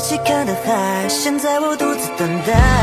一起看的海现在我独自等待。